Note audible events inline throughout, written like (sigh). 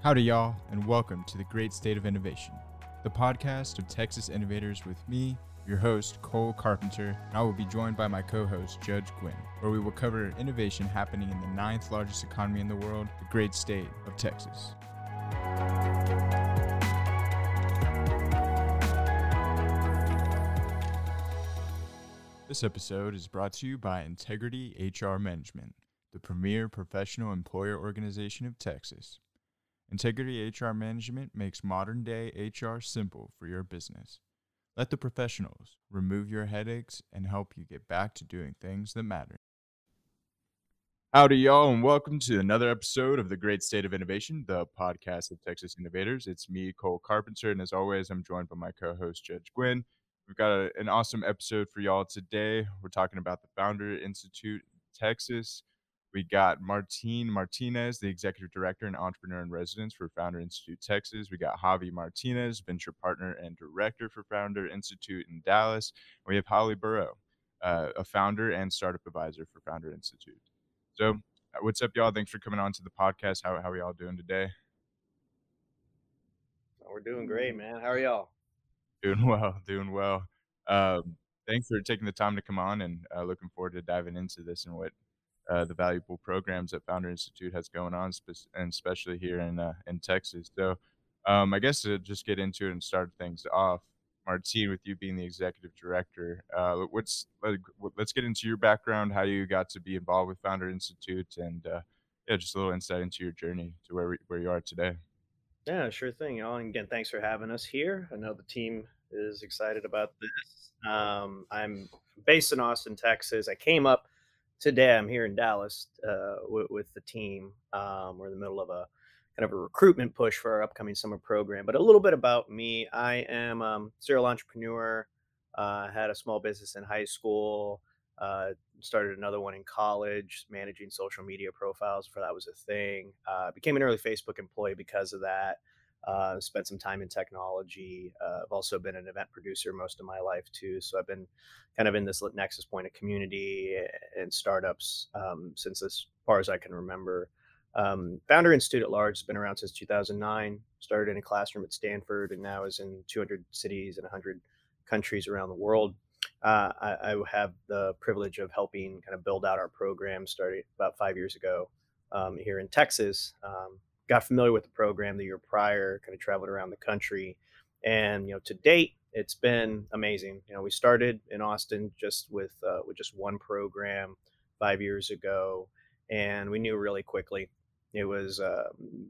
Howdy, y'all, and welcome to the Great State of Innovation, the podcast of Texas innovators with me, your host, Cole Carpenter, and I will be joined by my co host, Judge Gwynn, where we will cover innovation happening in the ninth largest economy in the world, the great state of Texas. This episode is brought to you by Integrity HR Management, the premier professional employer organization of Texas. Integrity HR Management makes modern day HR simple for your business. Let the professionals remove your headaches and help you get back to doing things that matter. Howdy, y'all, and welcome to another episode of the Great State of Innovation, the podcast of Texas Innovators. It's me, Cole Carpenter, and as always, I'm joined by my co host, Judge Gwynn. We've got a, an awesome episode for y'all today. We're talking about the Founder Institute Texas. We got Martín Martinez, the executive director and entrepreneur in residence for Founder Institute Texas. We got Javy Martinez, venture partner and director for Founder Institute in Dallas. We have Holly Burrow, uh, a founder and startup advisor for Founder Institute. So, uh, what's up, y'all? Thanks for coming on to the podcast. How, how are y'all doing today? We're doing great, man. How are y'all? Doing (laughs) well, doing well. Um, thanks for taking the time to come on and uh, looking forward to diving into this and what uh, the valuable programs that Founder Institute has going on, spe- and especially here in uh, in Texas. So, um, I guess to just get into it and start things off, Martín, with you being the executive director, uh, what's like, let's get into your background, how you got to be involved with Founder Institute, and uh, yeah, just a little insight into your journey to where we, where you are today. Yeah, sure thing, y'all. And again, thanks for having us here. I know the team is excited about this. Um, I'm based in Austin, Texas. I came up today. I'm here in Dallas uh, with, with, the team. Um, we're in the middle of a kind of a recruitment push for our upcoming summer program. But a little bit about me: I am um, serial entrepreneur. Uh, had a small business in high school. Uh, started another one in college, managing social media profiles for that was a thing. Uh, became an early Facebook employee because of that. Uh, spent some time in technology. Uh, I've also been an event producer most of my life too. So I've been kind of in this nexus point of community and startups um, since as far as I can remember. Um, Founder Institute at Large has been around since 2009. Started in a classroom at Stanford and now is in 200 cities and 100 countries around the world uh, I, I, have the privilege of helping kind of build out our program started about five years ago um, here in Texas. Um, got familiar with the program the year prior, kind of traveled around the country. And, you know, to date, it's been amazing. You know, we started in Austin just with, uh, with just one program five years ago. And we knew really quickly it was uh,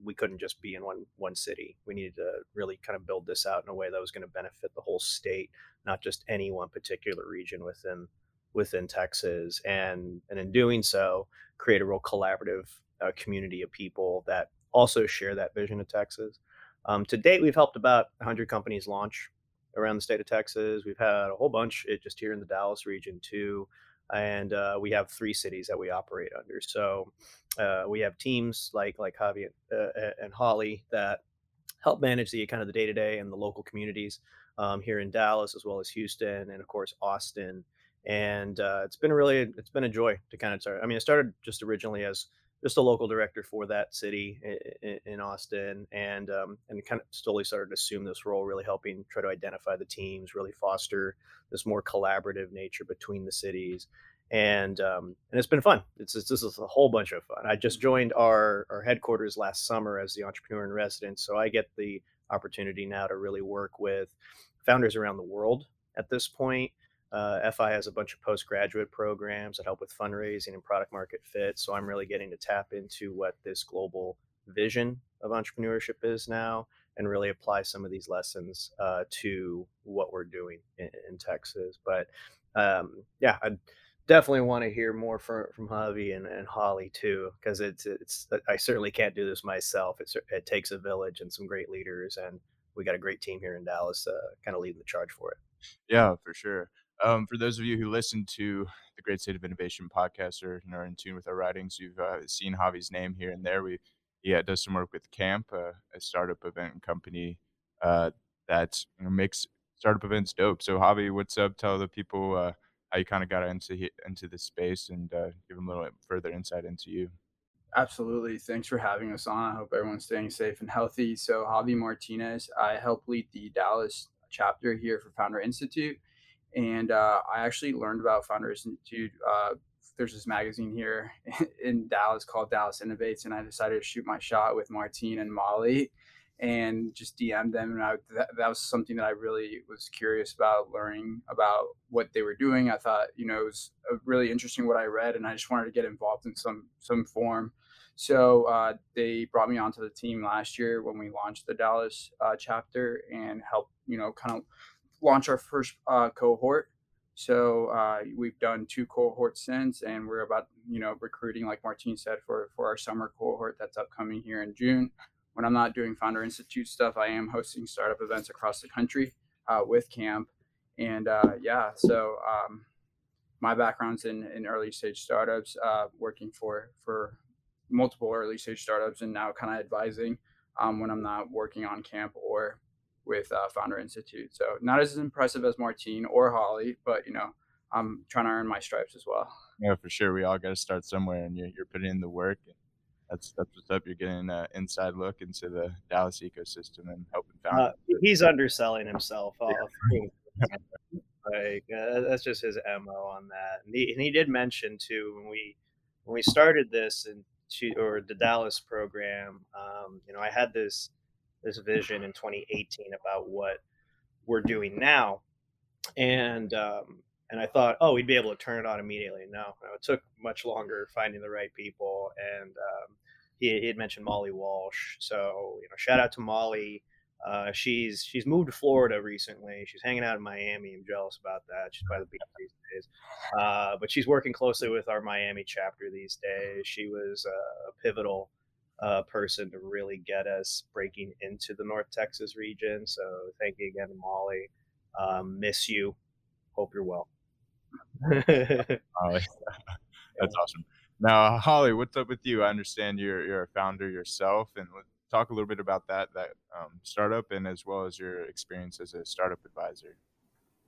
we couldn't just be in one one city. We needed to really kind of build this out in a way that was going to benefit the whole state, not just any one particular region within within Texas. And and in doing so, create a real collaborative uh, community of people that also share that vision of Texas. Um, to date, we've helped about 100 companies launch around the state of Texas. We've had a whole bunch it, just here in the Dallas region too and uh, we have three cities that we operate under. So uh, we have teams like like Javy uh, and Holly that help manage the kind of the day to day and the local communities um, here in Dallas as well as Houston and of course Austin. And uh, it's been really it's been a joy to kind of start. I mean, it started just originally as just a local director for that city in, in Austin, and um, and kind of slowly started to assume this role, really helping try to identify the teams, really foster this more collaborative nature between the cities, and um, and it's been fun. It's, it's this is a whole bunch of fun. I just joined our our headquarters last summer as the entrepreneur in residence, so I get the opportunity now to really work with founders around the world at this point uh, FI has a bunch of postgraduate programs that help with fundraising and product market fit. So I'm really getting to tap into what this global vision of entrepreneurship is now and really apply some of these lessons uh, to what we're doing in, in Texas. But um, yeah, I definitely want to hear more from, from Javy and, and Holly too, because it's, it's, I certainly can't do this myself. It's, it takes a village and some great leaders. And we got a great team here in Dallas, uh, kind of leading the charge for it. Yeah, for sure. Um, for those of you who listen to the Great State of Innovation podcast or are in tune with our writings, you've uh, seen Javy's name here and there. We yeah does some work with Camp, uh, a startup event company uh, that you know, makes startup events dope. So Javy, what's up? Tell the people how you kind of got into into this space and uh, give them a little bit further insight into you. Absolutely. Thanks for having us on. I hope everyone's staying safe and healthy. So, Javy Martinez, I help lead the Dallas chapter here for Founder Institute. And uh, I actually learned about Founders Institute. Uh, there's this magazine here (laughs) in Dallas called Dallas Innovates, and I decided to shoot my shot with Martín and Molly and just DM them. And I, that, that was something that I really was curious about learning about what they were doing. I thought, you know, it was really interesting what I read, and I just wanted to get involved in some some form. So uh, they brought me onto the team last year when we launched the Dallas uh, chapter and helped, you know, kind of launch our first uh, cohort. So uh, we've done two cohorts since, and we're about, you know, recruiting, like Martín said, for for our summer cohort that's upcoming here in June when I'm not doing Founder Institute stuff, I am hosting startup events across the country uh, with Camp. And uh, yeah, so um, my background's in, in early stage startups, uh, working for for multiple early stage startups, and now kind of advising um, when I'm not working on Camp or with uh, Founder Institute. So not as impressive as Martín or Holly, but you know, I'm trying to earn my stripes as well. Yeah, for sure. We all got to start somewhere, and you're, you're putting in the work. And that's that's what's up. You're getting an inside look into the Dallas ecosystem and helping found. Uh, he's underselling himself. Off. Like uh, that's just his mo on that. And he, and he did mention too when we when we started this and or the Dallas program. Um, you know, I had this this vision in 2018 about what we're doing now, and um, and I thought, oh, we'd be able to turn it on immediately. No, no it took much longer finding the right people, and um, he, he, had mentioned Molly Walsh. So you know, shout out to Molly. Uh, she's she's moved to Florida recently. She's hanging out in Miami. I'm jealous about that. She's by the beach these days, uh, but she's working closely with our Miami chapter these days. She was a pivotal uh, person to really get us breaking into the North Texas region. So thank you again, Molly. Um, miss you. Hope you're well. (laughs) (laughs) Holly. (laughs) That's awesome. Now, Holly, what's up with you? I understand you're you're a founder yourself, and talk a little bit about that that um, startup, and as well as your experience as a startup advisor.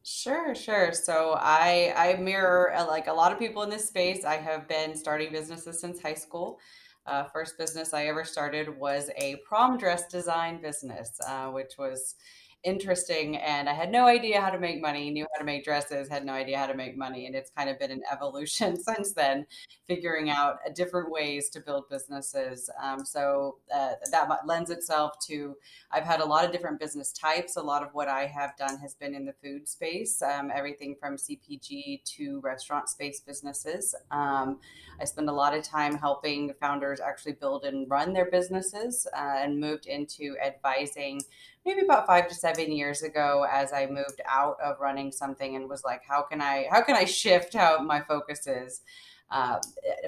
Sure, sure. So I I mirror uh, like a lot of people in this space. I have been starting businesses since high school. Uh, first business I ever started was a prom dress design business, uh, which was interesting and I had no idea how to make money, knew how to make dresses, had no idea how to make money. And it's kind of been an evolution (laughs) since then, figuring out uh, different ways to build businesses. Um, so uh, that lends itself to, I've had a lot of different business types. A lot of what I have done has been in the food space, um, everything from CPG to restaurant space businesses. Um, I spend a lot of time helping founders actually build and run their businesses uh, and moved into advising maybe about five to seven years ago as I moved out of running something and was like, how can I how can I shift how my focus is uh,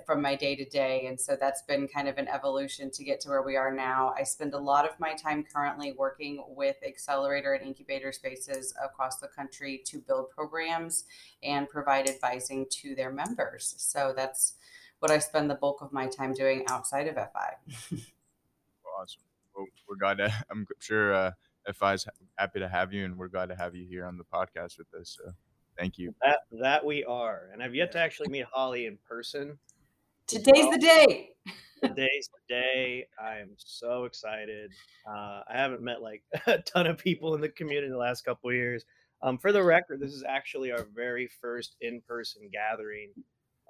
from my day to day? And so that's been kind of an evolution to get to where we are now. I spend a lot of my time currently working with accelerator and incubator spaces across the country to build programs and provide advising to their members. So that's what I spend the bulk of my time doing outside of FI. (laughs) awesome Well, we're glad to. (laughs) I'm sure uh, FI's happy to have you, and we're glad to have you here on the podcast with us. So, thank you. That that we are, and I've yet to actually meet Holly in person. Today's well. the day. Today's the day. I am so excited. Uh, I haven't met like (laughs) a ton of people in the community in the last couple of years. Um, for the record, this is actually our very first in-person gathering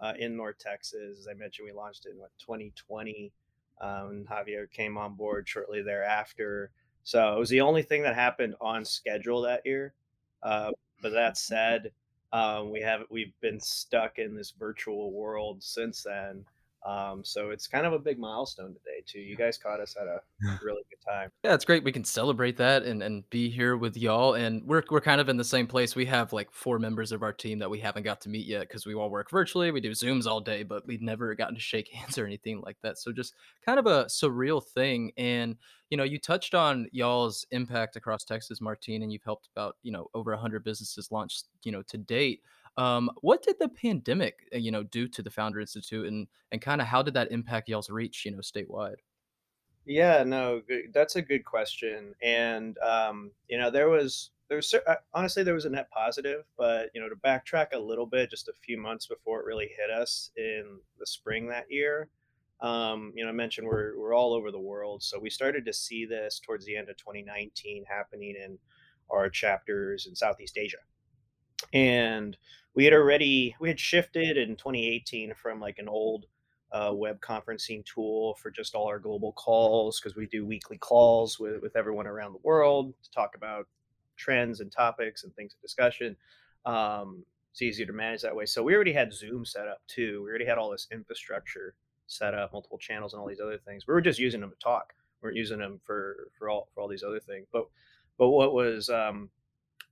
uh, in North Texas. As I mentioned, we launched it in what 2020. Um, Javier came on board shortly thereafter. So it was the only thing that happened on schedule that year. Uh, but that (laughs) said, um, we have we've been stuck in this virtual world since then. Um, so it's kind of a big milestone today too. You guys caught us at a (laughs) really good time. Yeah, it's great. We can celebrate that and, and be here with y'all. And we're we're kind of in the same place. We have like four members of our team that we haven't got to meet yet because we all work virtually. We do Zooms all day, but we've never gotten to shake (laughs) hands or anything like that. So just kind of a surreal thing. And you know, you touched on y'all's impact across Texas, Martín, and you've helped about, you know, over hundred businesses launched, you know, to date. Um, what did the pandemic, uh, you know, do to the Founder Institute, and and kind of how did that impact y'all's reach, you know, statewide? Yeah, no, that's a good question, and um, you know, there was there was uh, honestly there was a net positive, but you know, to backtrack a little bit, just a few months before it really hit us in the spring that year, Um, you know, I mentioned we're we're all over the world, so we started to see this towards the end of 2019 happening in our chapters in Southeast Asia, and we had already we had shifted in 2018 from like an old uh, web conferencing tool for just all our global calls because we do weekly calls with, with everyone around the world to talk about trends and topics and things of discussion. Um, it's easier to manage that way. So we already had Zoom set up too. We already had all this infrastructure set up, multiple channels and all these other things. We were just using them to talk. We weren't using them for for all for all these other things. But but what was um,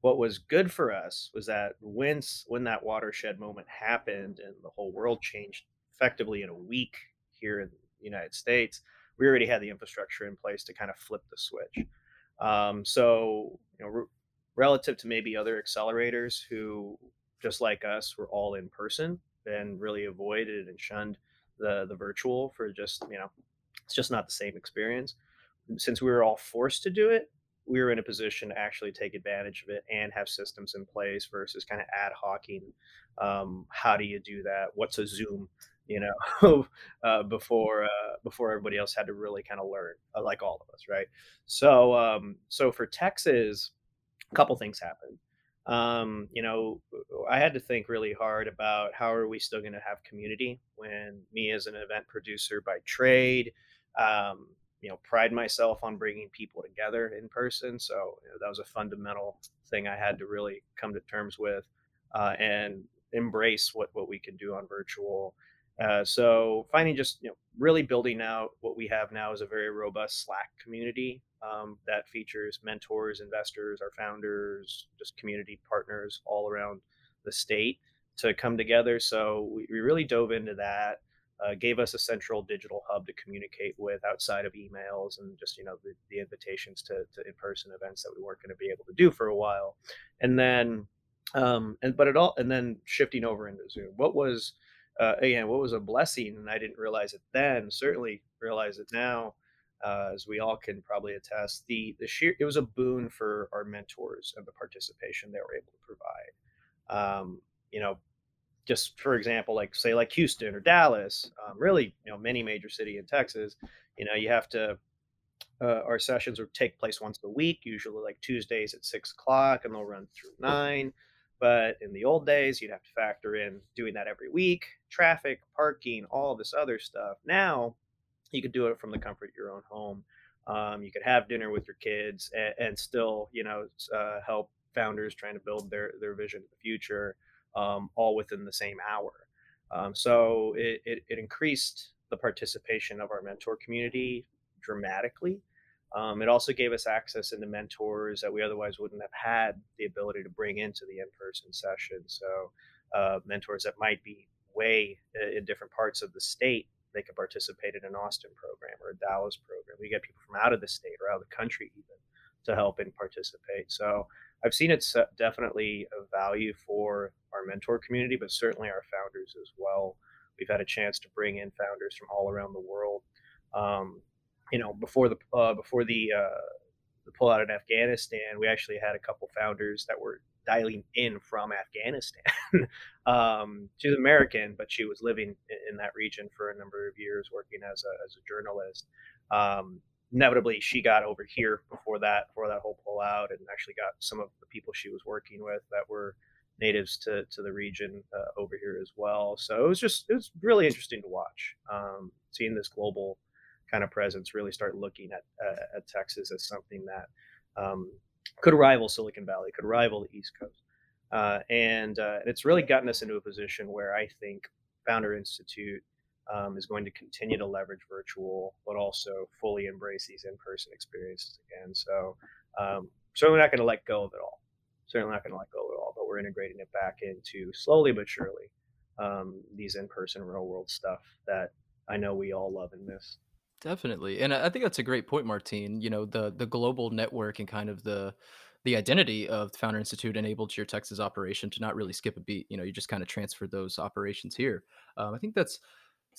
what was good for us was that once when that watershed moment happened and the whole world changed effectively in a week here in the United States, we already had the infrastructure in place to kind of flip the switch. Um, so, you know, re- relative to maybe other accelerators who, just like us, were all in person and really avoided and shunned the the virtual for just you know, it's just not the same experience. Since we were all forced to do it, we were in a position to actually take advantage of it and have systems in place versus kind of ad hocing. Um, how do you do that? What's a Zoom? You know, (laughs) uh, before uh, before everybody else had to really kind of learn, uh, like all of us, right? So um, so for Texas, a couple things happened. Um, you know, I had to think really hard about how are we still going to have community when me as an event producer by trade, um, you know pride myself on bringing people together in person so you know, that was a fundamental thing i had to really come to terms with uh, and embrace what what we can do on virtual. Uh, so finding just you know really building out what we have now is a very robust slack community um, that features mentors investors our founders just community partners all around the state to come together. So we, we really dove into that uh, gave us a central digital hub to communicate with outside of emails and just you know the, the invitations to, to in-person events that we weren't going to be able to do for a while. And then um and but it all and then shifting over into zoom what was uh, again what was a blessing and i didn't realize it then certainly realize it now uh, as we all can probably attest the the sheer it was a boon for our mentors and the participation they were able to provide. Um, you know just for example, like say like Houston or Dallas, um, really, you know, many major city in Texas, you know, you have to. Uh, our sessions would take place once a week, usually like Tuesdays at six o'clock, and they'll run through nine. But in the old days, you'd have to factor in doing that every week, traffic, parking, all this other stuff. Now, you could do it from the comfort of your own home. Um, you could have dinner with your kids and, and still, you know, uh, help founders trying to build their their vision of the future um, all within the same hour. Um, so it, it, it, increased the participation of our mentor community dramatically. Um, it also gave us access into mentors that we otherwise wouldn't have had the ability to bring into the in-person session. So uh, mentors that might be way uh, in different parts of the state, they could participate in an Austin program or a Dallas program. We get people from out of the state or out of the country even to help and participate. So I've seen it's definitely a value for our mentor community, but certainly our founders as well. We've had a chance to bring in founders from all around the world. Um, you know, before the uh, before the uh, the pullout in Afghanistan, we actually had a couple founders that were dialing in from Afghanistan. (laughs) um, she's American, but she was living in, that region for a number of years, working as a, as a journalist. Um, inevitably, she got over here before that, before that whole pullout, and actually got some of the people she was working with that were natives to, to the region uh, over here as well. So it was just it was really interesting to watch, um, seeing this global kind of presence really start looking at uh, at Texas as something that um, could rival Silicon Valley, could rival the East Coast, uh, and uh, it's really gotten us into a position where I think Founder Institute. Um, is going to continue to leverage virtual, but also fully embrace these in-person experiences again. So, um, certainly not going to let go of it all. Certainly not going to let go of it all but we're integrating it back into slowly but surely um, these in-person real world stuff that I know we all love and miss. Definitely, and I think that's a great point, Martín. You know, the the global network and kind of the the identity of the Founder Institute enabled your Texas operation to not really skip a beat. You know, you just kind of transferred those operations here. Um, I think that's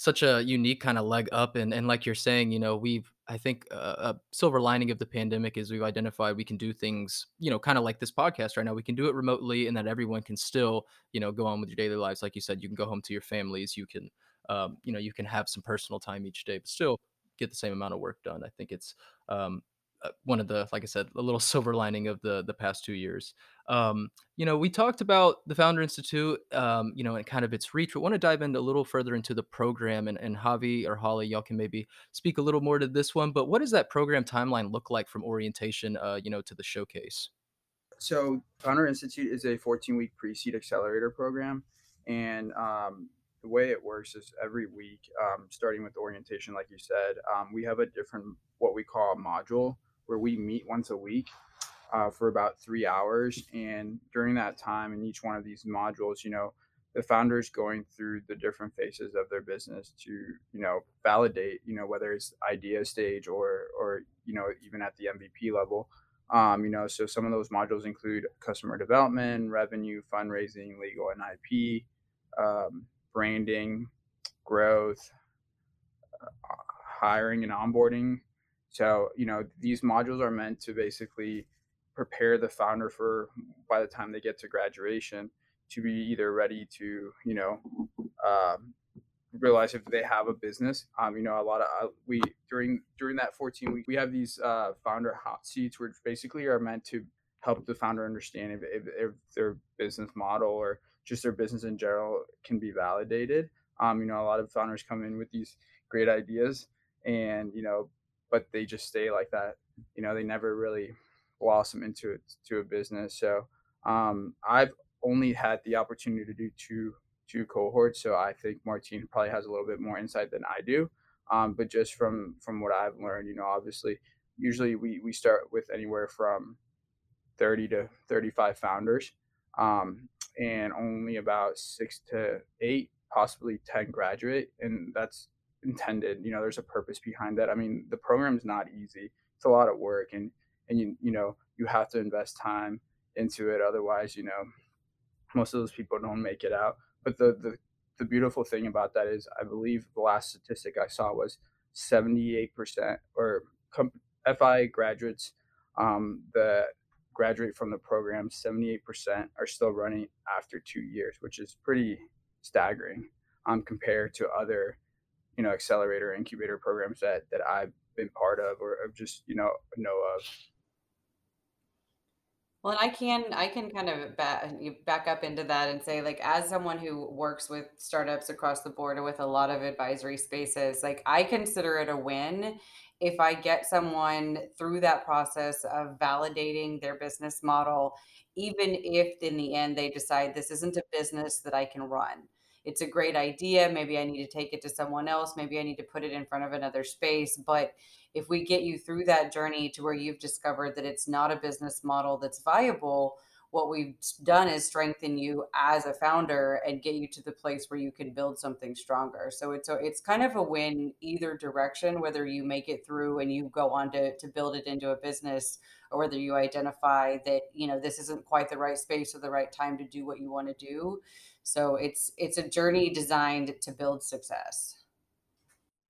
such a unique kind of leg up and and like you're saying you know we've i think uh, a silver lining of the pandemic is we've identified we can do things you know kind of like this podcast right now we can do it remotely and that everyone can still you know go on with your daily lives like you said you can go home to your families you can um, you know you can have some personal time each day, but still get the same amount of work done. I think it's um, one of the like i said a little (laughs) silver lining of the the past two years. Um, you know we talked about the founder institute um, you know and kind of its reach but want to dive in a little further into the program and, and javy or holly y'all can maybe speak a little more to this one but what does that program timeline look like from orientation uh, you know to the showcase? So founder institute is a 14 week pre-seed accelerator program and um, the way it works is every week um, starting with orientation like you said um, we have a different what we call a module where we meet once a week uh, for about three hours. And during that time, in each one of these modules, you know, the founders going through the different phases of their business to, you know, validate, you know, whether it's idea stage or, or, you know, even at the MVP level. Um, you know, so some of those modules include customer development, revenue, fundraising, legal and IP, um, branding, growth, uh, hiring and onboarding, so, you know, these modules are meant to basically prepare the founder for by the time they get to graduation to be either ready to, you know, um, realize if they have a business. Um, you know, a lot of uh, we during during that 14 week we have these uh, founder hot seats, which basically are meant to help the founder understand if, if, if their business model or just their business in general can be validated. Um, you know, a lot of founders come in with these great ideas, and you know, but they just stay like that. You know, they never really blossom into it to a business. So um, I've only had the opportunity to do two two cohorts, so I think Martín probably has a little bit more insight than I do. Um, but just from from what I've learned, you know, obviously, usually we we start with anywhere from thirty to thirty five founders, um, and only about six to eight, possibly ten graduate, and that's intended. You know, there's a purpose behind that. I mean, the program's not easy. It's a lot of work, and and you you know you have to invest time into it. Otherwise, you know, most of those people don't make it out. But the the the beautiful thing about that is, I believe the last statistic I saw was 78% or FI graduates um, that graduate from the program, 78% are still running after two years, which is pretty staggering um, compared to other you know accelerator incubator programs that that I've been part of or, just you know know of. Well, and I can I can kind of back back up into that and say like as someone who works with startups across the board with a lot of advisory spaces, like I consider it a win if I get someone through that process of validating their business model, even if in the end they decide this isn't a business that I can run it's a great idea. Maybe I need to take it to someone else. Maybe I need to put it in front of another space. But if we get you through that journey to where you've discovered that it's not a business model that's viable, what we've done is strengthen you as a founder and get you to the place where you can build something stronger. So it's a, it's kind of a win either direction, whether you make it through and you go on to, to build it into a business or whether you identify that, you know, this isn't quite the right space or the right time to do what you want to do. So it's it's a journey designed to build success.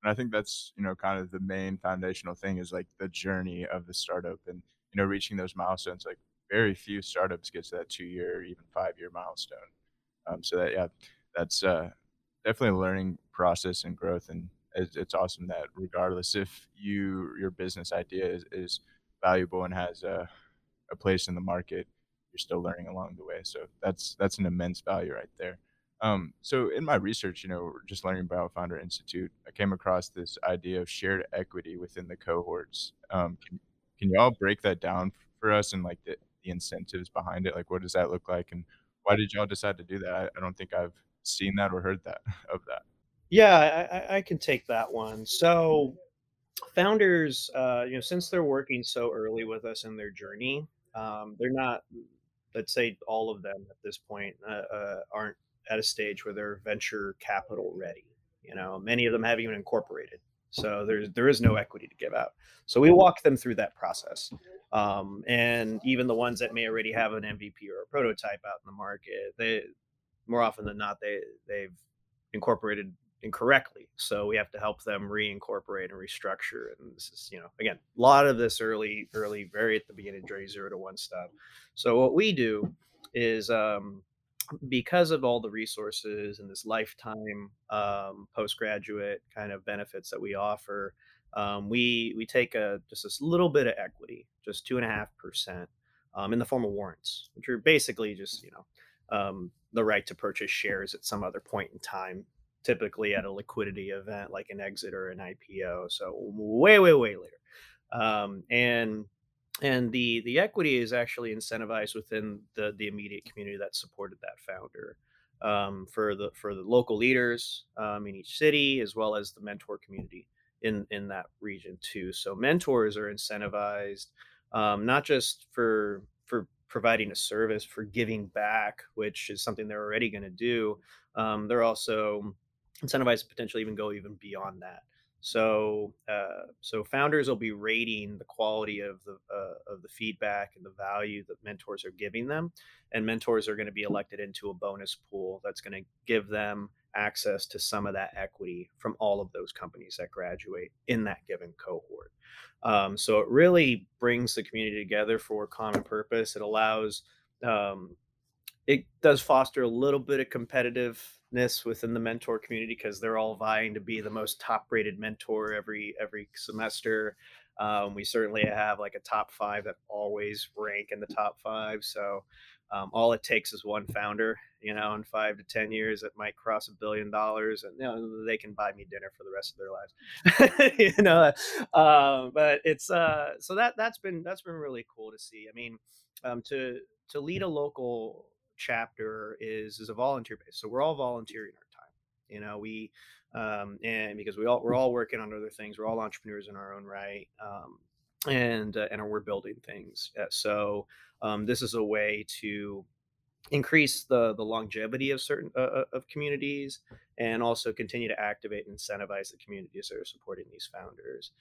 And I think that's, you know, kind of the main foundational thing is like the journey of the startup and, you know, reaching those milestones. Like very few startups get to that two year even five year milestone. Um, so that, yeah, that's uh, definitely a learning process and growth. And it's, it's awesome that regardless if you, your business idea is, is valuable and has a, a place in the market, you're still learning along the way. So that's that's an immense value right there. Um, so in my research, you know, just learning about Founder Institute, I came across this idea of shared equity within the cohorts. Um, can, can you all break that down for us and like the, the incentives behind it? Like, what does that look like, and why did y'all decide to do that? I, I don't think I've seen that or heard that (laughs) of that. Yeah, I, I can take that one. So, founders, uh, you know, since they're working so early with us in their journey, um, they're not let's say all of them at this point uh, uh, aren't at a stage where they're venture capital ready. You know, many of them haven't even incorporated, so there's there is no equity to give out. So we walk them through that process, um, and even the ones that may already have an MVP or a prototype out in the market, they more often than not they they've incorporated incorrectly. So we have to help them reincorporate and restructure. And this is, you know, again, a lot of this early, early, very at the beginning, journey zero to one stuff. So what we do is um, because of all the resources and this lifetime um, postgraduate kind of benefits that we offer, um, we we take a just this little bit of equity, just two and a half percent, um, in the form of warrants, which are basically just you know um, the right to purchase shares at some other point in time, typically at a liquidity event like an exit or an IPO. So way way way later, um, and and the the equity is actually incentivized within the the immediate community that supported that founder um, for the for the local leaders um, in each city as well as the mentor community in in that region too so mentors are incentivized um, not just for for providing a service for giving back which is something they're already going to do um, they're also incentivized to potentially even go even beyond that so, uh, so founders will be rating the quality of the uh, of the feedback and the value that mentors are giving them, and mentors are going to be elected into a bonus pool that's going to give them access to some of that equity from all of those companies that graduate in that given cohort. Um, so it really brings the community together for a common purpose. It allows um, it does foster a little bit of competitiveness within the mentor community because they're all vying to be the most top rated mentor every every semester. Um, we certainly have like a top five that always rank in the top five so um, all it takes is one founder you know in five to ten years it might cross a billion dollars and you know they can buy me dinner for the rest of their lives (laughs) you know uh, but it's uh so that that's been that's been really cool to see. I mean um, to to lead a local chapter is is a volunteer base. So we're all volunteering our time. You know, we um, and because we all we're all working on other things. We're all entrepreneurs in our own right, um, and uh, and we're building things. Uh, so um, this is a way to increase the the longevity of certain uh, uh, of communities and also continue to activate and incentivize the communities that are supporting these founders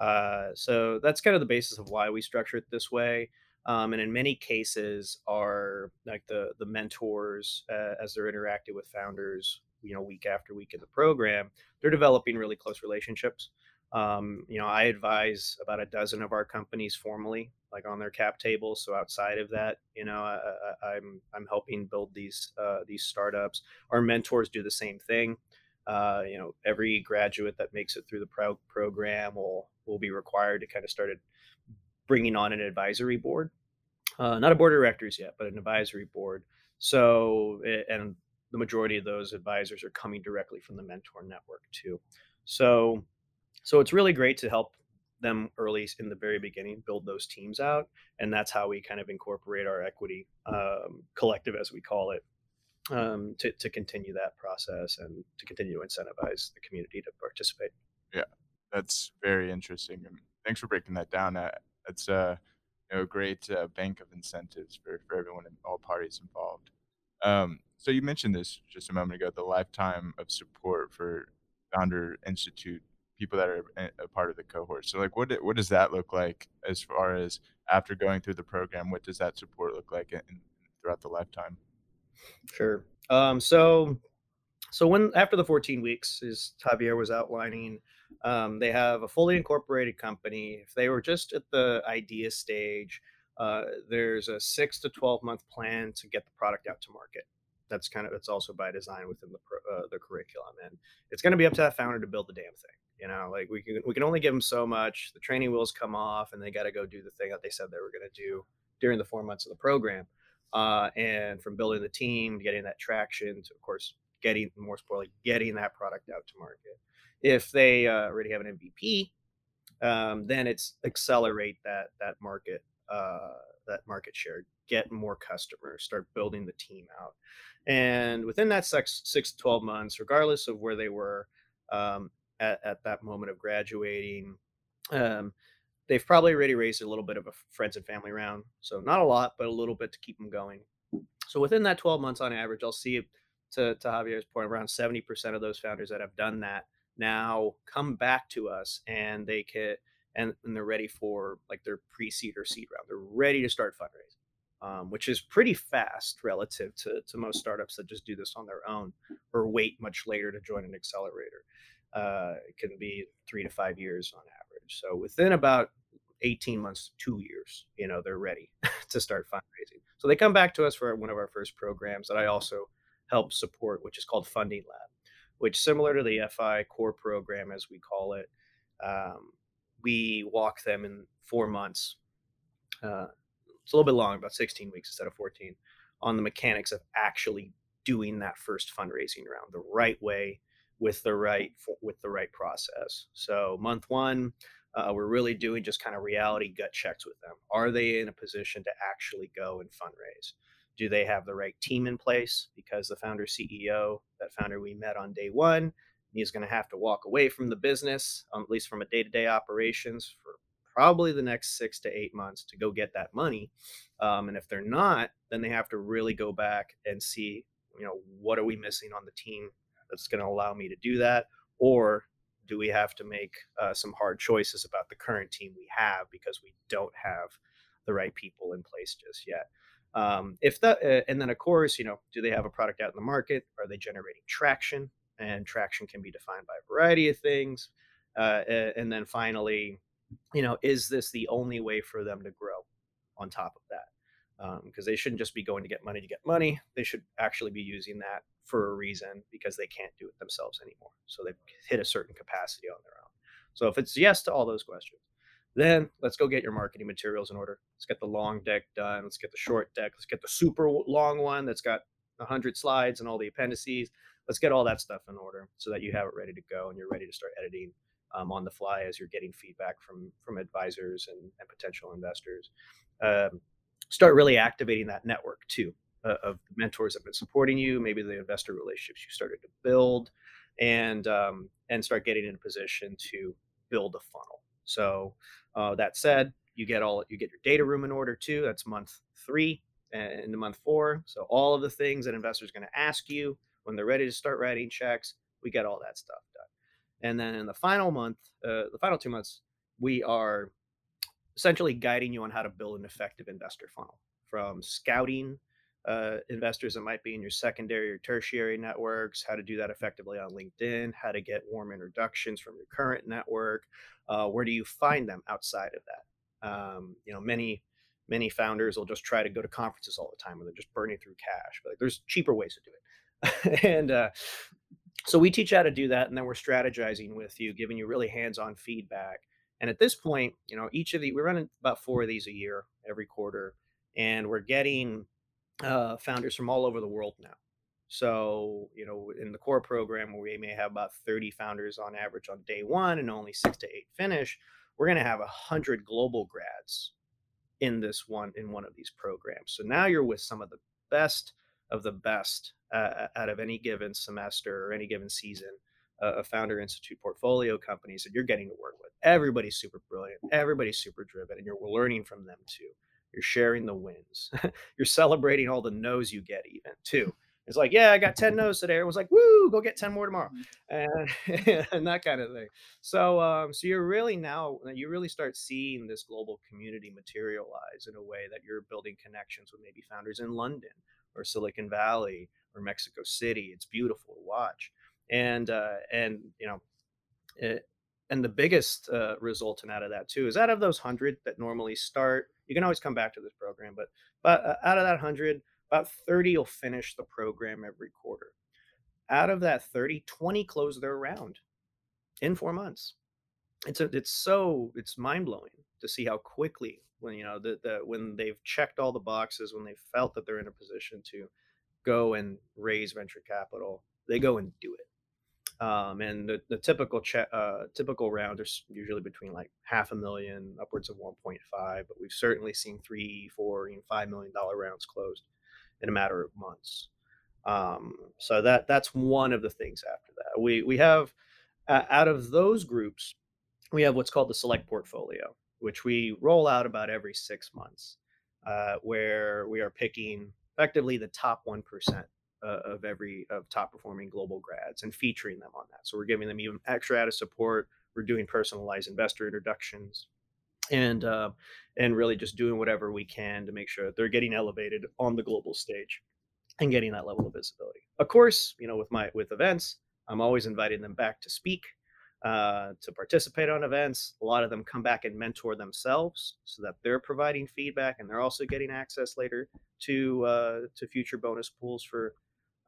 uh, so that's kind of the basis of why we structure it this way um, and in many cases are like the the mentors uh, as they're interacting with founders you know week after week in the program they're developing really close relationships. Um, you know i advise about a dozen of our companies formally like on their cap table so outside of that you know I, am I'm, I'm helping build these uh, these startups. Our mentors do the same thing. Uh, you know every graduate that makes it through the pro- program will will be required to kind of start bringing on an advisory board, uh, not a board of directors yet, but an advisory board. So, and the majority of those advisors are coming directly from the mentor network too. So, so it's really great to help them early in the very beginning build those teams out, and that's how we kind of incorporate our equity um, collective, as we call it, um, to to continue that process and to continue to incentivize the community to participate. Yeah, that's very interesting, and thanks for breaking that down. It's a you know, a great uh, bank of incentives for, for everyone and all parties involved. Um, so you mentioned this just a moment ago, the lifetime of support for Founder Institute people that are a part of the cohort. So like, what what does that look like as far as after going through the program? What does that support look like in, throughout the lifetime? Sure. Um, so so when after the 14 weeks, as Javier was outlining, um, they have a fully incorporated company. If they were just at the idea stage, uh, there's a six to 12 month plan to get the product out to market. That's kind of it's also by design within the uh, the curriculum, and it's going to be up to that founder to build the damn thing. You know, like we can we can only give them so much. The training wheels come off, and they got to go do the thing that they said they were going to do during the four months of the program. Uh, and from building the team, getting that traction, to of course getting more spoiling, getting that product out to market. If they uh, already have an MVP, um, then it's accelerate that that market uh, that market share, get more customers, start building the team out, and within that six six to twelve months, regardless of where they were um, at, at that moment of graduating. Um, they've probably already raised a little bit of a friends and family round. So not a lot, but a little bit to keep them going. So within that 12 months on average, I'll see to, to Javier's point, around 70% of those founders that have done that now come back to us and they can and, and they're ready for like their pre-seed or seed round. They're ready to start fundraising, um, which is pretty fast relative to, to most startups that just do this on their own or wait much later to join an accelerator. Uh, it can be three to five years on average. So within about 18 months, two years, you know, they're ready (laughs) to start fundraising. So they come back to us for one of our first programs that I also help support, which is called Funding Lab, which similar to the FI core program, as we call it, um, we walk them in four months. Uh, it's a little bit long, about 16 weeks instead of 14, on the mechanics of actually doing that first fundraising round the right way with the right with the right process. So month one, uh, we're really doing just kind of reality gut checks with them. Are they in a position to actually go and fundraise? Do they have the right team in place? Because the founder CEO, that founder we met on day one, he's going to have to walk away from the business, um, at least from a day to day operations, for probably the next six to eight months to go get that money. Um, and if they're not, then they have to really go back and see, you know, what are we missing on the team that's going to allow me to do that? Or do we have to make uh, some hard choices about the current team we have because we don't have the right people in place just yet? Um, if that, uh, and then of course, you know, do they have a product out in the market? Are they generating traction? And traction can be defined by a variety of things. Uh, and then finally, you know, is this the only way for them to grow on top of that? Because um, they shouldn't just be going to get money to get money. They should actually be using that for a reason because they can't do it themselves anymore. So they've hit a certain capacity on their own. So if it's yes to all those questions, then let's go get your marketing materials in order. Let's get the long deck done. Let's get the short deck. Let's get the super long one that's got 100 slides and all the appendices. Let's get all that stuff in order so that you have it ready to go and you're ready to start editing um, on the fly as you're getting feedback from from advisors and, and potential investors. Um, start really activating that network too uh, of mentors that have been supporting you, maybe the investor relationships you started to build, and um, and start getting in a position to build a funnel. So uh, that said, you get all you get your data room in order too. That's month three and the month four. So all of the things that investors are going to ask you when they're ready to start writing checks, we get all that stuff done. And then in the final month, uh, the final two months, we are essentially guiding you on how to build an effective investor funnel from scouting uh, investors that might be in your secondary or tertiary networks, how to do that effectively on LinkedIn, how to get warm introductions from your current network. Uh, where do you find them outside of that? Um, you know, many many founders will just try to go to conferences all the time, where they're just burning through cash. But like, there's cheaper ways to do it, (laughs) and uh, so we teach how to do that, and then we're strategizing with you, giving you really hands-on feedback. And at this point, you know, each of the we run about four of these a year every quarter, and we're getting uh, founders from all over the world now. So, you know, in the core program, where we may have about 30 founders on average on day one and only six to eight finish, we're going to have 100 global grads in this one in one of these programs. So now you're with some of the best of the best uh, out of any given semester or any given season uh, of Founder Institute portfolio companies that you're getting to work with. Everybody's super brilliant, everybody's super driven, and you're learning from them too. You're sharing the wins. (laughs) You're celebrating all the no's you get, even too. (laughs) It's like, yeah, I got 10 no's today. Everyone's like, woo, go get 10 more tomorrow. Mm-hmm. And, (laughs) and that kind of thing. So, um, so you're really now, you really start seeing this global community materialize in a way that you're building connections with maybe founders in London or Silicon Valley or Mexico City. It's beautiful to watch. And, uh, and, you know, it, and the biggest uh, resultant out of that too is out of those hundred that normally start, you can always come back to this program, but but uh, out of that hundred, about 30 will finish the program every quarter. Out of that 30, 20 close their round in four months. It's a, it's so it's mind blowing to see how quickly when you know the, the when they've checked all the boxes, when they felt that they're in a position to go and raise venture capital, they go and do it. Um, and the, the typical che- uh, typical round is usually between like half a million, upwards of 1.5. But we've certainly seen three, four, even five million dollar rounds closed in a matter of months. Um, so that that's one of the things after that. We we have uh, out of those groups, we have what's called the select portfolio, which we roll out about every six months, uh, where we are picking effectively the top one percent uh, of every of top performing global grads and featuring them on that. So we're giving them even extra added support. We're doing personalized investor introductions, and uh, and really just doing whatever we can to make sure that they're getting elevated on the global stage and getting that level of visibility. Of course, you know, with my with events, I'm always inviting them back to speak. uh, to participate on events. A lot of them come back and mentor themselves so that they're providing feedback and they're also getting access later to uh, to future bonus pools for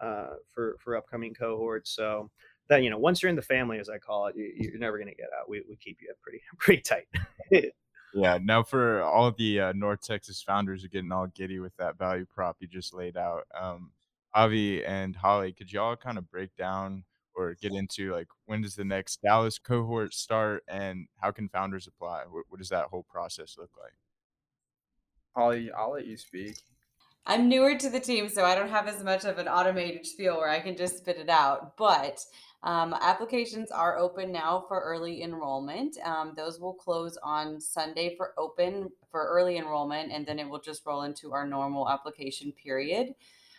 uh, for for upcoming cohorts. So that you know, once you're in the family, as I call it, you, are never going to get out. We, we keep you pretty (laughs) pretty tight. (laughs) yeah. Now, for all the uh, North Texas founders are getting all giddy with that value prop you just laid out. Um, Javy and Holly, could y'all kind of break down or get into like when does the next Dallas cohort start and how can founders apply? What, what does that whole process look like? Holly, I'll let you speak. I'm newer to the team, so I don't have as much of an automated spiel where I can just spit it out. But um, applications are open now for early enrollment. Um, those will close on Sunday for open for early enrollment, and then it will just roll into our normal application period.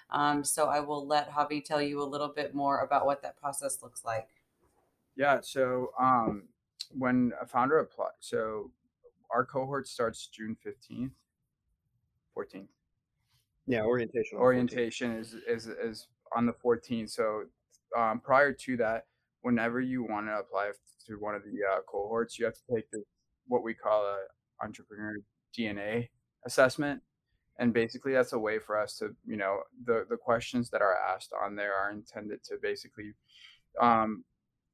Um, so I will let Javy tell you a little bit more about what that process looks like. Yeah. So um, when a founder applies, so our cohort starts June 15th, 14th. Yeah, orientation. Orientation is, is is on the 14th. So um, prior to that, whenever you want to apply to one of the uh, cohorts, you have to take the what we call a entrepreneur DNA assessment and basically that's a way for us to you know the the questions that are asked on there are intended to basically um,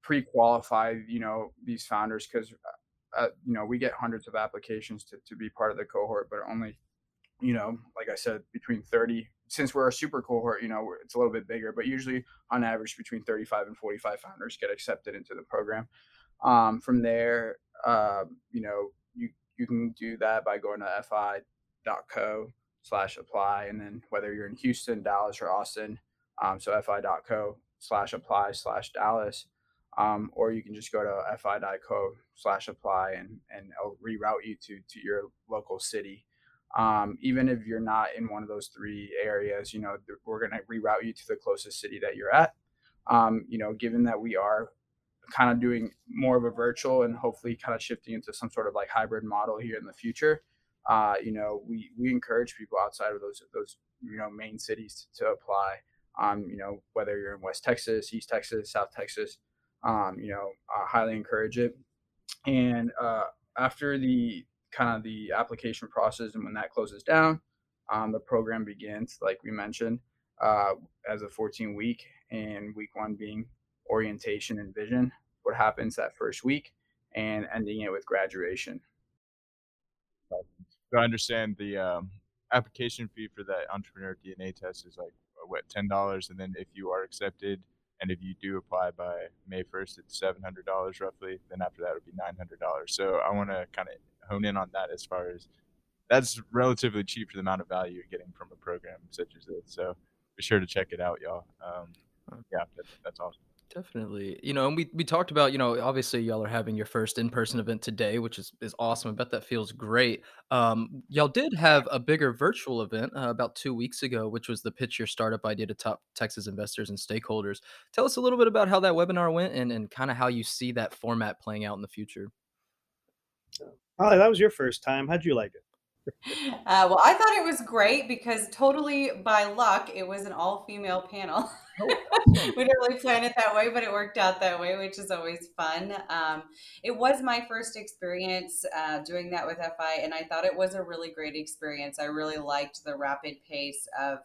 pre-qualify you know these founders because uh, uh, you know we get hundreds of applications to, to be part of the cohort but only you know like i said between 30 since we're a super cohort you know it's a little bit bigger but usually on average between 35 and 45 founders get accepted into the program um, from there uh, you know you you can do that by going to fi.co slash apply. And then whether you're in Houston, Dallas, or Austin, um, so fi.co slash apply slash Dallas, um, or you can just go to fi.co slash apply and, and it'll reroute you to, to your local city. Um, even if you're not in one of those three areas, you know, we're going to reroute you to the closest city that you're at. Um, you know, given that we are kind of doing more of a virtual and hopefully kind of shifting into some sort of like hybrid model here in the future, uh, you know, we we encourage people outside of those those you know main cities to, to apply. Um, you know, whether you're in West Texas, East Texas, South Texas, um, you know, I highly encourage it. And uh, after the kind of the application process and when that closes down, um, the program begins, like we mentioned, uh, as a 14 week, and week one being orientation and vision. What happens that first week, and ending it with graduation. So i understand the um, application fee for that entrepreneur DNA test is like uh, what ten dollars, and then if you are accepted and if you do apply by May first, it's seven hundred dollars roughly. Then after that, it would be nine hundred dollars. So I want to kind of hone in on that as far as that's relatively cheap for the amount of value you're getting from a program such as this. So be sure to check it out, y'all. Um, yeah, that, that's awesome. Definitely. You know, and we we talked about, you know, obviously y'all are having your first in-person event today, which is is awesome. I bet that feels great. Um, y'all did have a bigger virtual event uh, about two weeks ago, which was the pitch your startup idea to top Texas investors and stakeholders. Tell us a little bit about how that webinar went and and kind of how you see that format playing out in the future. Oh, that was your first time. How'd you like it? Uh, well, I thought it was great because totally by luck, it was an all female panel. Oh, (laughs) we didn't really plan it that way, but it worked out that way, which is always fun. Um, it was my first experience uh, doing that with FI, and I thought it was a really great experience. I really liked the rapid pace of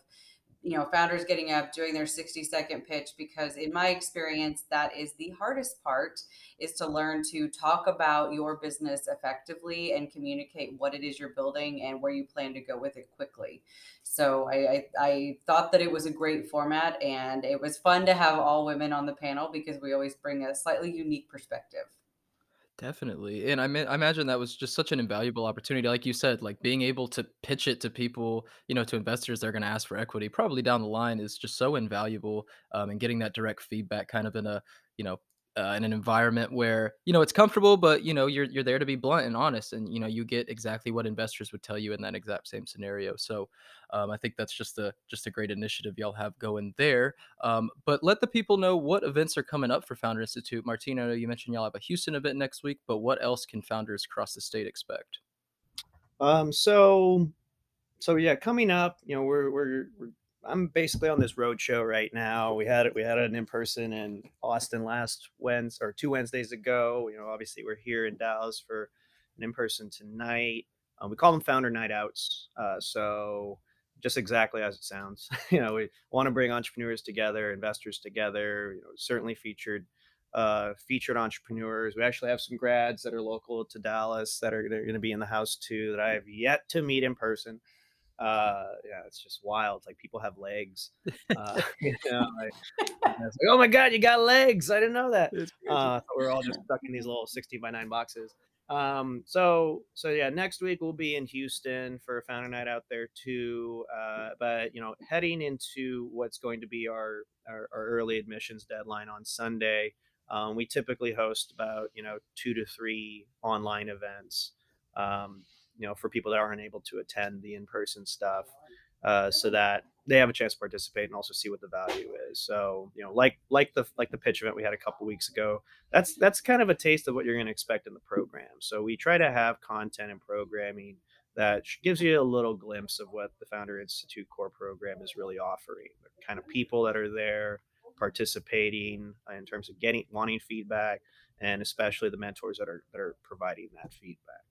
you know founders getting up doing their 60 second pitch because in my experience that is the hardest part is to learn to talk about your business effectively and communicate what it is you're building and where you plan to go with it quickly. So I, I, I thought that it was a great format and it was fun to have all women on the panel because we always bring a slightly unique perspective Definitely. And I mean, I imagine that was just such an invaluable opportunity. Like you said, like being able to pitch it to people, you know, to investors that are going to ask for equity probably down the line is just so invaluable. Um, and getting that direct feedback kind of in a, you know, uh, in an environment where you know it's comfortable, but you know you're you're there to be blunt and honest, and you know you get exactly what investors would tell you in that exact same scenario. So um, I think that's just a just a great initiative y'all have going there. Um, but let the people know what events are coming up for Founder Institute. Martín, you mentioned y'all have a Houston event next week, but what else can founders across the state expect? Um, so so yeah, coming up, you know, we're we're, we're I'm basically on this road show right now. We had it. We had an in person in Austin last Wednesday or two Wednesdays ago. You know, obviously we're here in Dallas for an in person tonight. Um, we call them founder night outs. Uh, so just exactly as it sounds. (laughs) you know, we want to bring entrepreneurs together, investors together. You know, certainly featured uh, featured entrepreneurs. We actually have some grads that are local to Dallas that are going to be in the house too that I have yet to meet in person. Uh, yeah, it's just wild. Like people have legs. Uh, (laughs) (laughs) you know, like, like, oh my god, you got legs! I didn't know that. Uh, we're all just stuck in these little sixteen by nine boxes. Um, so so yeah, next week we'll be in Houston for a founder night out there too. Uh, but you know, heading into what's going to be our our, our early admissions deadline on Sunday, um, we typically host about you know two to three online events. Um, you know, for people that aren't able to attend the in-person stuff, uh, so that they have a chance to participate and also see what the value is. So, you know, like like the like the pitch event we had a couple weeks ago, that's that's kind of a taste of what you're going to expect in the program. So we try to have content and programming that gives you a little glimpse of what the Founder Institute core program is really offering. The kind of people that are there participating in terms of getting wanting feedback and especially the mentors that are that are providing that feedback.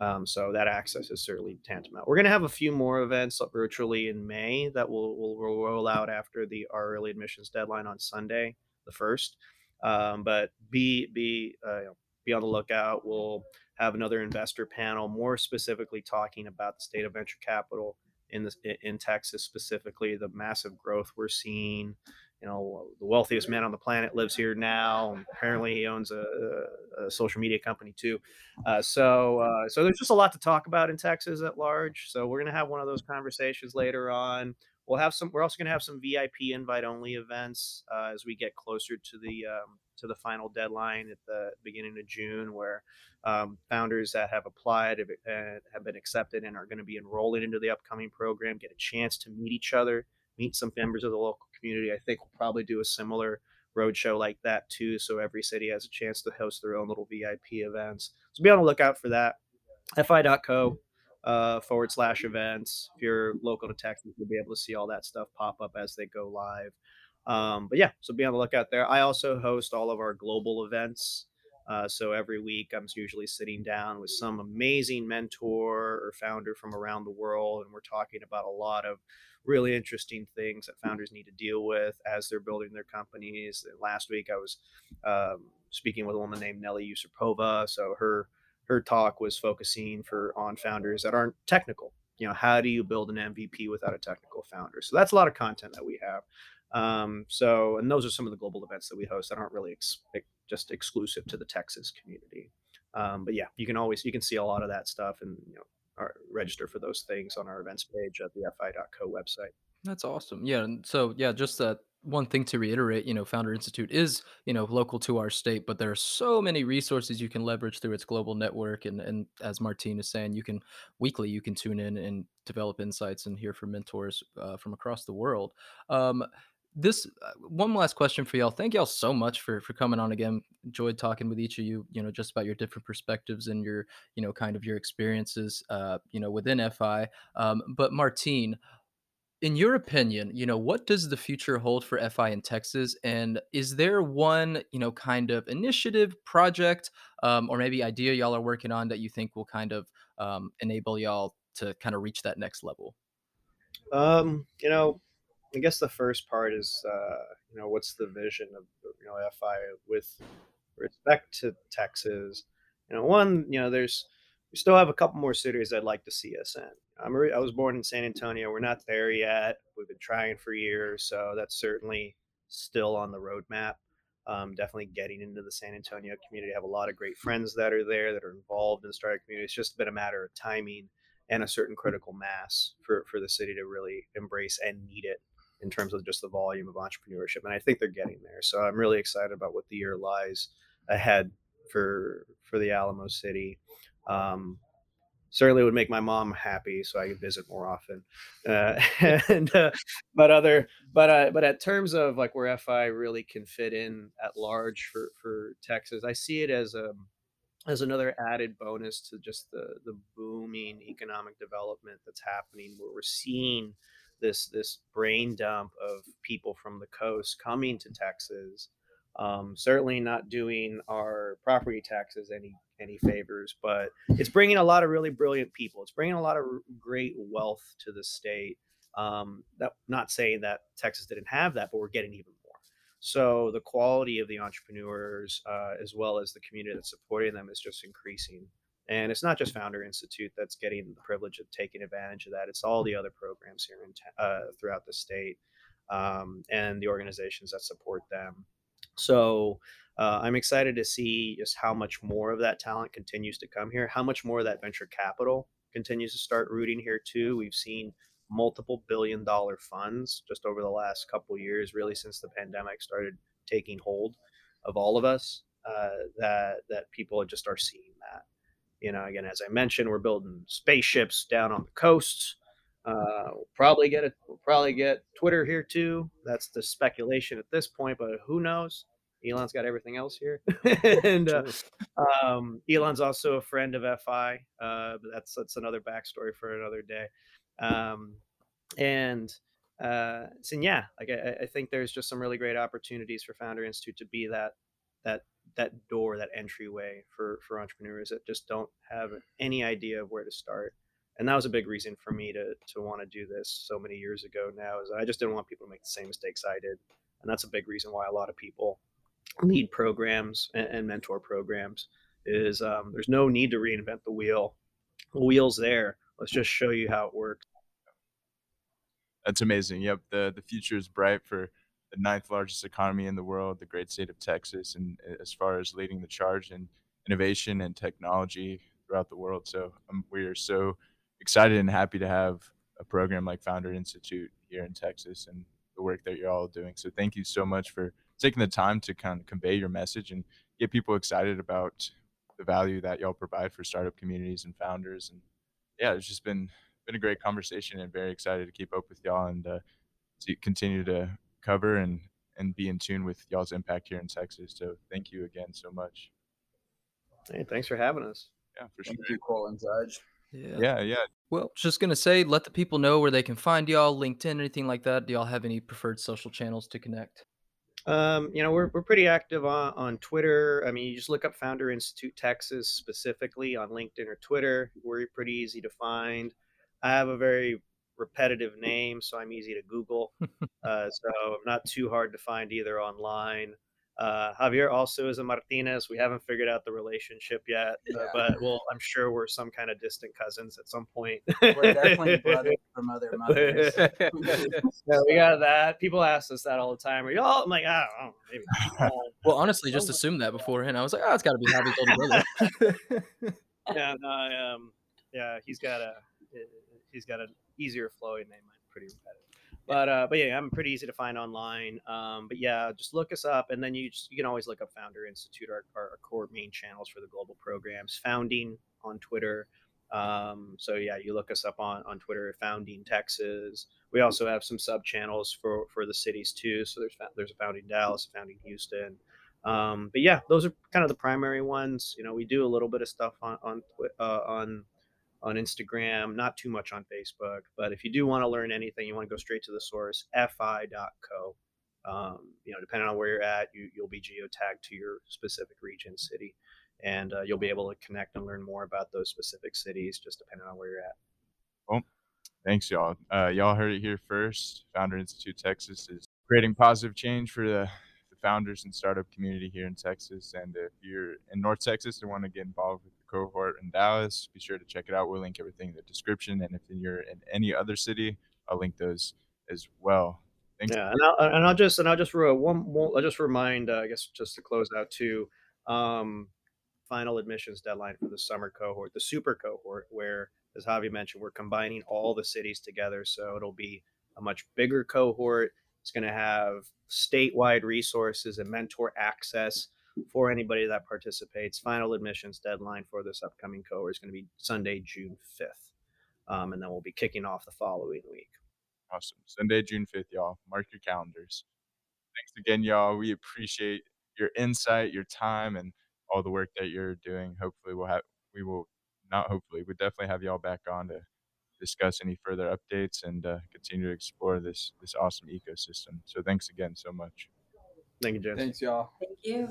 Um, so that access is certainly tantamount. We're going to have a few more events virtually in May that will will roll out after the our early admissions deadline on Sunday, the first. Um, but be be uh, be on the lookout. We'll have another investor panel, more specifically talking about the state of venture capital in the in Texas specifically, the massive growth we're seeing, you know, the wealthiest man on the planet lives here now. Apparently, he owns a, a social media company too. Uh, so, uh, so there's just a lot to talk about in Texas at large. So we're gonna have one of those conversations later on. We'll have some. We're also gonna have some VIP invite only events uh, as we get closer to the um, to the final deadline at the beginning of June, where um, founders that have applied have, uh, have been accepted and are going to be enrolling into the upcoming program get a chance to meet each other meet some members of the local community. I think we'll probably do a similar roadshow like that too. So every city has a chance to host their own little VIP events. So be on the lookout for that. FI.co uh, forward slash events. If you're local to Texas, you'll be able to see all that stuff pop up as they go live. Um, but yeah, so be on the lookout there. I also host all of our global events. Uh, so every week, I'm usually sitting down with some amazing mentor or founder from around the world, and we're talking about a lot of really interesting things that founders need to deal with as they're building their companies. Last week, I was um, speaking with a woman named Nelly Yusupova. So her her talk was focusing for on founders that aren't technical. You know, how do you build an MVP without a technical founder? So that's a lot of content that we have. Um, so, and those are some of the global events that we host that aren't really ex- just exclusive to the Texas community. Um, but yeah, you can always you can see a lot of that stuff, and you know, our, register for those things on our events page at the fi.co website. That's awesome. Yeah. And so, yeah, just that one thing to reiterate, you know, Founder Institute is, you know, local to our state, but there are so many resources you can leverage through its global network. And, and as Martín is saying, you can weekly, you can tune in and develop insights and hear from mentors uh, from across the world. Um, this uh, one last question for y'all. Thank y'all so much for for coming on again. Enjoyed talking with each of you. You know, just about your different perspectives and your you know kind of your experiences. Uh, you know, within FI. Um, but Martín, in your opinion, you know, what does the future hold for FI in Texas? And is there one, you know, kind of initiative, project, um, or maybe idea y'all are working on that you think will kind of um, enable y'all to kind of reach that next level? Um, you know, I guess the first part is, uh, you know, what's the vision of you know FI with respect to Texas? You know, one, you know, there's we still have a couple more cities I'd like to see us in. I'm I was born in San Antonio. We're not there yet. We've been trying for years, so that's certainly still on the roadmap. Um, definitely getting into the San Antonio community. I have a lot of great friends that are there that are involved in startup community. It's just been a matter of timing and a certain critical mass for, for the city to really embrace and need it in terms of just the volume of entrepreneurship. And I think they're getting there. So I'm really excited about what the year lies ahead for for the Alamo City. Um, certainly would make my mom happy, so I could visit more often. Uh, (laughs) and uh, but other but uh, but at terms of like where FI really can fit in at large for for Texas, I see it as a as another added bonus to just the the booming economic development that's happening where we're seeing this this brain dump of people from the coast coming to Texas. Um, certainly not doing our property taxes any any favors, but it's bringing a lot of really brilliant people. It's bringing a lot of great wealth to the state. Um, that not saying that Texas didn't have that, but we're getting even more. So the quality of the entrepreneurs, uh, as well as the community that's supporting them, is just increasing. And it's not just Founder Institute that's getting the privilege of taking advantage of that. It's all the other programs here in uh, throughout the state um, and the organizations that support them. So uh, I'm excited to see just how much more of that talent continues to come here, how much more of that venture capital continues to start rooting here too. We've seen multiple billion dollar funds just over the last couple years, really since the pandemic started taking hold of all of us. Uh, that that people just are seeing that you know, again, as I mentioned, we're building spaceships down on the coasts. Uh, we'll probably get it. We'll probably get Twitter here too. That's the speculation at this point, but who knows? Elon's got everything else here, (laughs) and uh, um, Elon's also a friend of FI. Uh, but that's that's another backstory for another day. Um, and uh, so yeah, like I, I think there's just some really great opportunities for Founder Institute to be that that that door, that entryway for for entrepreneurs that just don't have any idea of where to start. And that was a big reason for me to to want to do this so many years ago. Now is I just didn't want people to make the same mistakes I did, and that's a big reason why a lot of people lead programs and, and mentor programs. Is um, there's no need to reinvent the wheel. The wheel's there. Let's just show you how it works. That's amazing. Yep, the the future is bright for the ninth largest economy in the world, the great state of Texas, and uh, as far as leading the charge in innovation and technology throughout the world. So um, we are so excited and happy to have a program like Founder Institute here in Texas and the work that you're all doing. So thank you so much for taking the time to kind of convey your message and get people excited about the value that y'all provide for startup communities and founders. And yeah, it's just been been a great conversation and very excited to keep up with y'all and uh, to continue to cover and and be in tune with y'all's impact here in Texas. So thank you again so much. Hey, thanks for having us. Yeah, for Thank sure. you, Cole and Judge. Yeah. Yeah, yeah. Well, just gonna say, let the people know where they can find y'all, LinkedIn, anything like that. Do y'all have any preferred social channels to connect? Um, you know, we're, we're pretty active on, on Twitter. I mean, you just look up Founder Institute Texas specifically on LinkedIn or Twitter. We're pretty easy to find. I have a very repetitive name, so I'm easy to Google. (laughs) uh, so I'm not too hard to find either online. Uh, Javier also is a Martinez. We haven't figured out the relationship yet, uh, but well, I'm sure we're some kind of distant cousins at some point. We're definitely (laughs) brothers from other mothers. (laughs) Yeah, we got that. People ask us that all the time. Are y'all? I'm like, I don't know. Maybe. Uh, well, honestly, just assumed that beforehand. I was like, oh, it's got to be Javy's older brother. yeah, no, I, um, yeah, he's got a he's got an easier flowing name. I'm pretty repetitive. But uh, but yeah, I'm pretty easy to find online. Um, but yeah, just look us up, and then you just, you can always look up Founder Institute, our, our, our core main channels for the global programs. Founding on Twitter. Um, so yeah, you look us up on on Twitter, Founding Texas. We also have some sub channels for for the cities too. So there's there's a Founding Dallas, a Founding Houston. Um, but yeah, those are kind of the primary ones. You know, we do a little bit of stuff on on uh, on on Instagram, not too much on Facebook. But if you do want to learn anything, you want to go straight to the source, fi.co. Um, you know, depending on where you're at, you, you'll be geotagged to your specific region, city, and uh, you'll be able to connect and learn more about those specific cities, just depending on where you're at. Well, thanks, y'all. Uh, y'all heard it here first. Founder Institute Texas is creating positive change for the, the founders and startup community here in Texas. And if you're in North Texas and want to get involved with the cohort in Dallas, be sure to check it out. We'll link everything in the description. And if you're in any other city, I'll link those as well. Thanks. Yeah, and I'll, and I'll just and I'll just one more. I'll just remind, uh, I guess, just to close out too. Um, final admissions deadline for the summer cohort, the super cohort, where, as Javy mentioned, we're combining all the cities together, so it'll be a much bigger cohort. It's going to have statewide resources and mentor access for anybody that participates. Final admissions deadline for this upcoming cohort is going to be Sunday, June fifth, um, and then we'll be kicking off the following week. Awesome. Sunday, June 5th, y'all. Mark your calendars. Thanks again, y'all. We appreciate your insight, your time, and all the work that you're doing. Hopefully, we'll have, we will not hopefully, we definitely have y'all back on to discuss any further updates and uh, continue to explore this this awesome ecosystem. So thanks again so much. Thank you, James. Thanks, y'all. Thank you.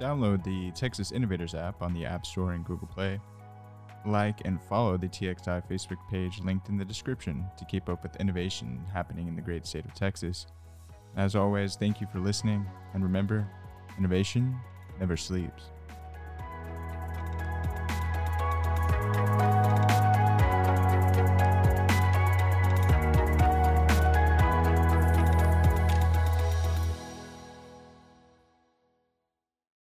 Download the Texas Innovators app on the App Store and Google Play. Like and follow the TXI Facebook page linked in the description to keep up with innovation happening in the great state of Texas. As always, thank you for listening, and remember, innovation never sleeps.